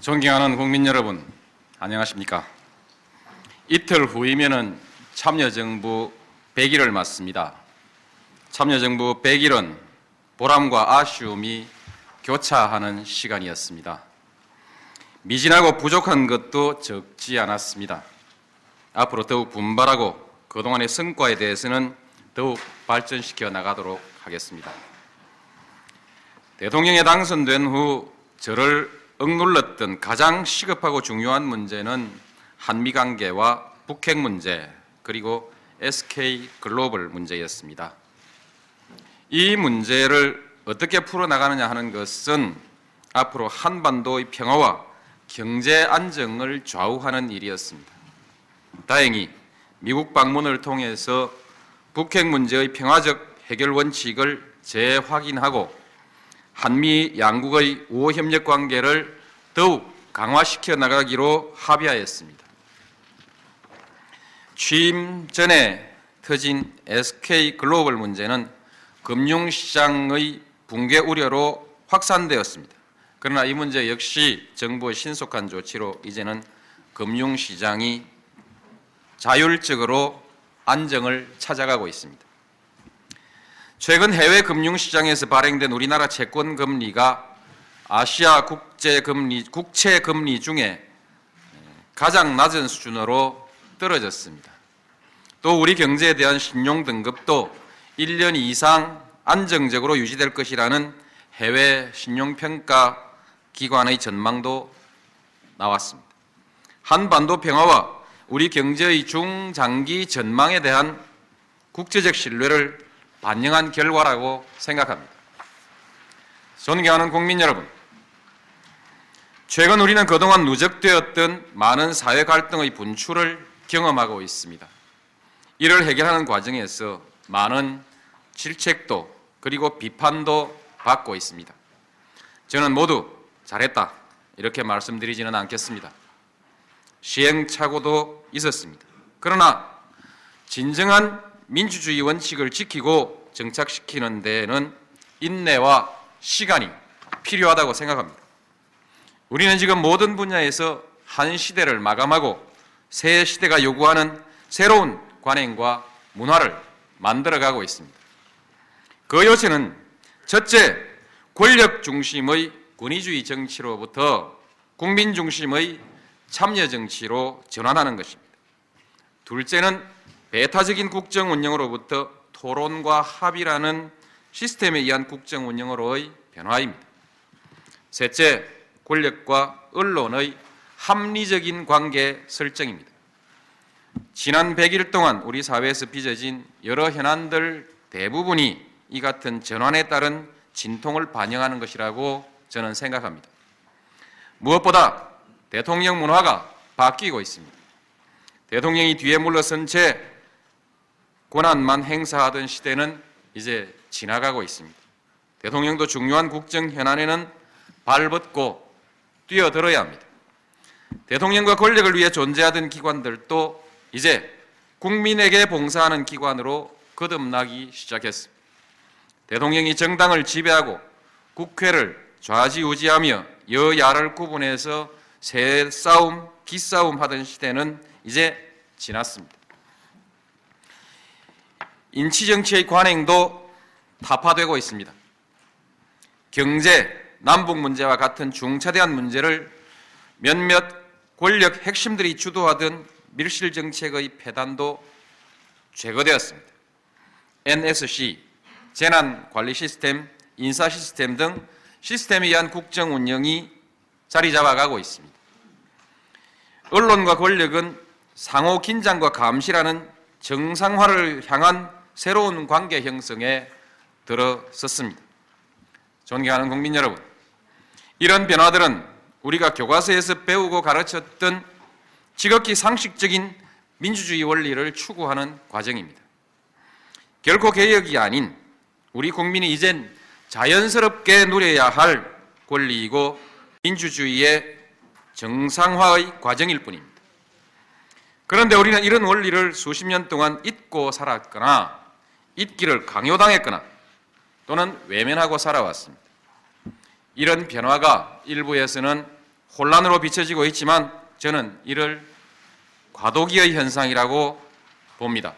존경하는 국민 여러분, 안녕하십니까? 이틀 후이면은 참여정부 100일을 맞습니다. 참여정부 100일은 보람과 아쉬움이 교차하는 시간이었습니다. 미진하고 부족한 것도 적지 않았습니다. 앞으로 더욱 분발하고 그동안의 성과에 대해서는 더욱 발전시켜 나가도록 하겠습니다. 대통령에 당선된 후 저를 억눌렀던 가장 시급하고 중요한 문제는 한미 관계와 북핵 문제 그리고 SK 글로벌 문제였습니다. 이 문제를 어떻게 풀어나가느냐 하는 것은 앞으로 한반도의 평화와 경제 안정을 좌우하는 일이었습니다. 다행히 미국 방문을 통해서 북핵 문제의 평화적 해결 원칙을 재확인하고 한미 양국의 우호 협력 관계를 더욱 강화시켜 나가기로 합의하였습니다. 취임 전에 터진 SK 글로벌 문제는 금융시장의 붕괴 우려로 확산되었습니다. 그러나 이 문제 역시 정부의 신속한 조치로 이제는 금융시장이 자율적으로 안정을 찾아가고 있습니다. 최근 해외 금융시장에서 발행된 우리나라 채권 금리가 아시아 국제 금리 국채 금리 중에 가장 낮은 수준으로 떨어졌습니다. 또 우리 경제에 대한 신용 등급도 1년 이상 안정적으로 유지될 것이라는 해외 신용평가 기관의 전망도 나왔습니다. 한반도 평화와 우리 경제의 중장기 전망에 대한 국제적 신뢰를 반영한 결과라고 생각합니다. 존경하는 국민 여러분, 최근 우리는 그동안 누적되었던 많은 사회 갈등의 분출을 경험하고 있습니다. 이를 해결하는 과정에서 많은 질책도 그리고 비판도 받고 있습니다. 저는 모두 잘했다 이렇게 말씀드리지는 않겠습니다. 시행착오도 있었습니다. 그러나 진정한 민주주의 원칙을 지키고 정착시키는 데에는 인내와 시간이 필요하다고 생각합니다. 우리는 지금 모든 분야에서 한 시대를 마감하고 새 시대가 요구하는 새로운 관행과 문화를 만들어가고 있습니다. 그 요체는 첫째, 권력 중심의 권위주의 정치로부터 국민 중심의 참여 정치로 전환하는 것입니다. 둘째는 배타적인 국정 운영으로부터 토론과 합의라는 시스템에 의한 국정 운영으로의 변화입니다. 셋째, 권력과 언론의 합리적인 관계 설정입니다. 지난 100일 동안 우리 사회에서 빚어진 여러 현안들 대부분이 이 같은 전환에 따른 진통을 반영하는 것이라고 저는 생각합니다. 무엇보다 대통령 문화가 바뀌고 있습니다. 대통령이 뒤에 물러선 채 권한만 행사하던 시대는 이제 지나가고 있습니다. 대통령도 중요한 국정 현안에는 발벗고 뛰어들어야 합니다. 대통령과 권력을 위해 존재하던 기관들도 이제 국민에게 봉사하는 기관으로 거듭나기 시작했습니다. 대통령이 정당을 지배하고 국회를 좌지우지하며 여야를 구분해서 새 싸움, 기싸움 하던 시대는 이제 지났습니다. 인치정치의 관행도 타파되고 있습니다. 경제, 남북 문제와 같은 중차대한 문제를 몇몇 권력 핵심들이 주도하던 밀실 정책의 폐단도 제거되었습니다. NSC, 재난관리 시스템, 인사 시스템 등 시스템에 의한 국정 운영이 자리 잡아가고 있습니다. 언론과 권력은 상호 긴장과 감시라는 정상화를 향한 새로운 관계 형성에 들어섰습니다. 존경하는 국민 여러분, 이런 변화들은 우리가 교과서에서 배우고 가르쳤던 지극히 상식적인 민주주의 원리를 추구하는 과정입니다. 결코 개혁이 아닌 우리 국민이 이젠 자연스럽게 누려야 할 권리이고 민주주의의 정상화의 과정일 뿐입니다. 그런데 우리는 이런 원리를 수십 년 동안 잊고 살았거나 잊기를 강요당했거나 또는 외면하고 살아왔습니다. 이런 변화가 일부에서는 혼란으로 비춰지고 있지만 저는 이를 과도기의 현상이라고 봅니다.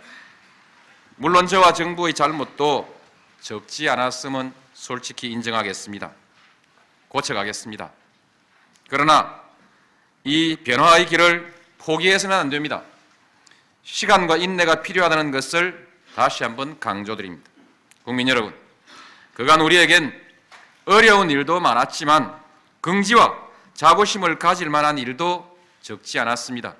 물론 저와 정부의 잘못도 적지 않았음은 솔직히 인정하겠습니다. 고쳐가겠습니다. 그러나 이 변화의 길을 포기해서는 안 됩니다. 시간과 인내가 필요하다는 것을 다시 한번 강조드립니다. 국민 여러분, 그간 우리에겐 어려운 일도 많았지만 긍지와 자부심을 가질 만한 일도 적지 않았습니다.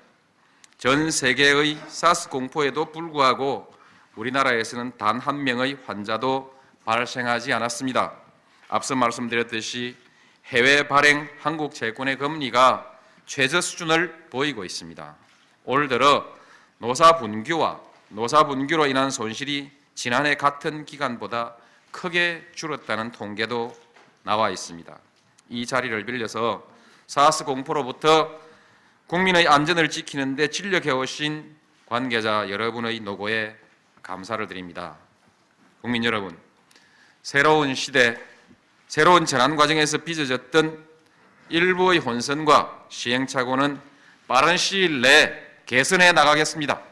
전 세계의 사스 공포에도 불구하고 우리나라에서는 단 한 명의 환자도 발생하지 않았습니다. 앞서 말씀드렸듯이 해외 발행 한국 채권의 금리가 최저 수준을 보이고 있습니다. 올 들어 노사 분규와 노사 분규로 인한 손실이 지난해 같은 기간보다 크게 줄었다는 통계도 나와 있습니다. 이 자리를 빌려서 사스 공포로부터 국민의 안전을 지키는 데 진력해 오신 관계자 여러분의 노고에 감사를 드립니다. 국민 여러분, 새로운 시대, 새로운 전환 과정에서 빚어졌던 일부의 혼선과 시행착오는 빠른 시일 내에 개선해 나가겠습니다.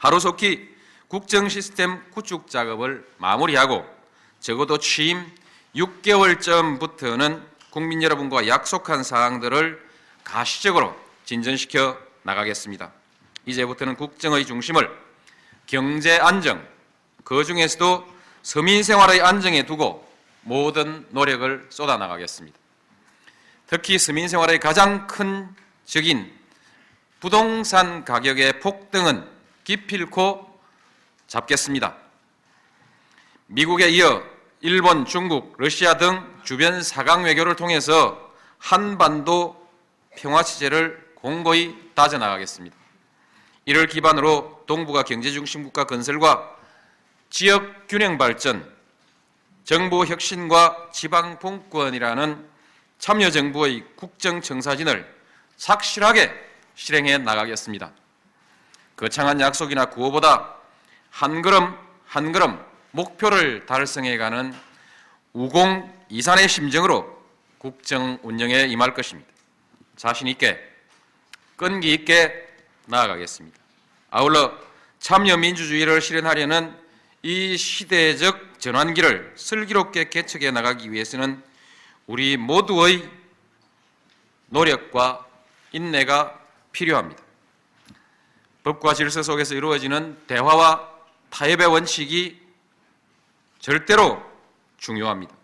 하루속히 국정 시스템 구축 작업을 마무리하고 적어도 취임 6개월 전부터는 국민 여러분과 약속한 사항들을 가시적으로 진전시켜 나가겠습니다. 이제부터는 국정의 중심을 경제 안정, 그 중에서도 서민 생활의 안정에 두고 모든 노력을 쏟아 나가겠습니다. 특히 서민 생활의 가장 큰 적인 부동산 가격의 폭등은 기필코 잡겠습니다. 미국에 이어 일본, 중국, 러시아 등 주변 사강 외교를 통해서 한반도 평화 체제를 공고히 다져나가겠습니다. 이를 기반으로 동북아 경제 중심 국가 건설과 지역 균형 발전, 정부 혁신과 지방 봉권이라는 참여정부의 국정청사진을 착실하게 실행해 나가겠습니다. 거창한 약속이나 구호보다 한 걸음 한 걸음 목표를 달성해가는 우공 이산의 심정으로 국정 운영에 임할 것입니다. 자신 있게 끈기 있게 나아가겠습니다. 아울러 참여 민주주의를 실현하려는 이 시대적 전환기를 슬기롭게 개척해 나가기 위해서는 우리 모두의 노력과 인내가 필요합니다. 법과 질서 속에서 이루어지는 대화와 타협의 원칙이 절대로 중요합니다.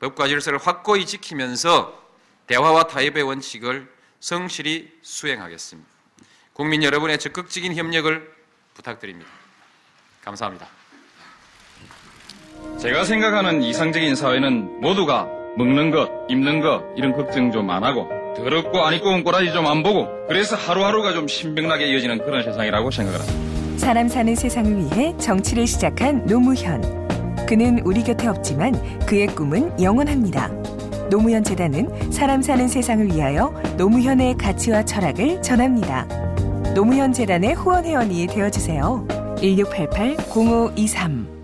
법과 질서를 확고히 지키면서 대화와 타협의 원칙을 성실히 수행하겠습니다. 국민 여러분의 적극적인 협력을 부탁드립니다. 감사합니다. 제가 생각하는 이상적인 사회는 모두가 먹는 것, 입는 것 이런 걱정 좀 안 하고 더럽고 안 입고 온 꼬라지 좀 안 보고 그래서 하루하루가 좀 신명나게 이어지는 그런 세상이라고 생각을 합니다. 사람 사는 세상을 위해 정치를 시작한 노무현. 그는 우리 곁에 없지만 그의 꿈은 영원합니다. 노무현 재단은 사람 사는 세상을 위하여 노무현의 가치와 철학을 전합니다. 노무현 재단의 후원 회원이 되어 주세요. 1688 0523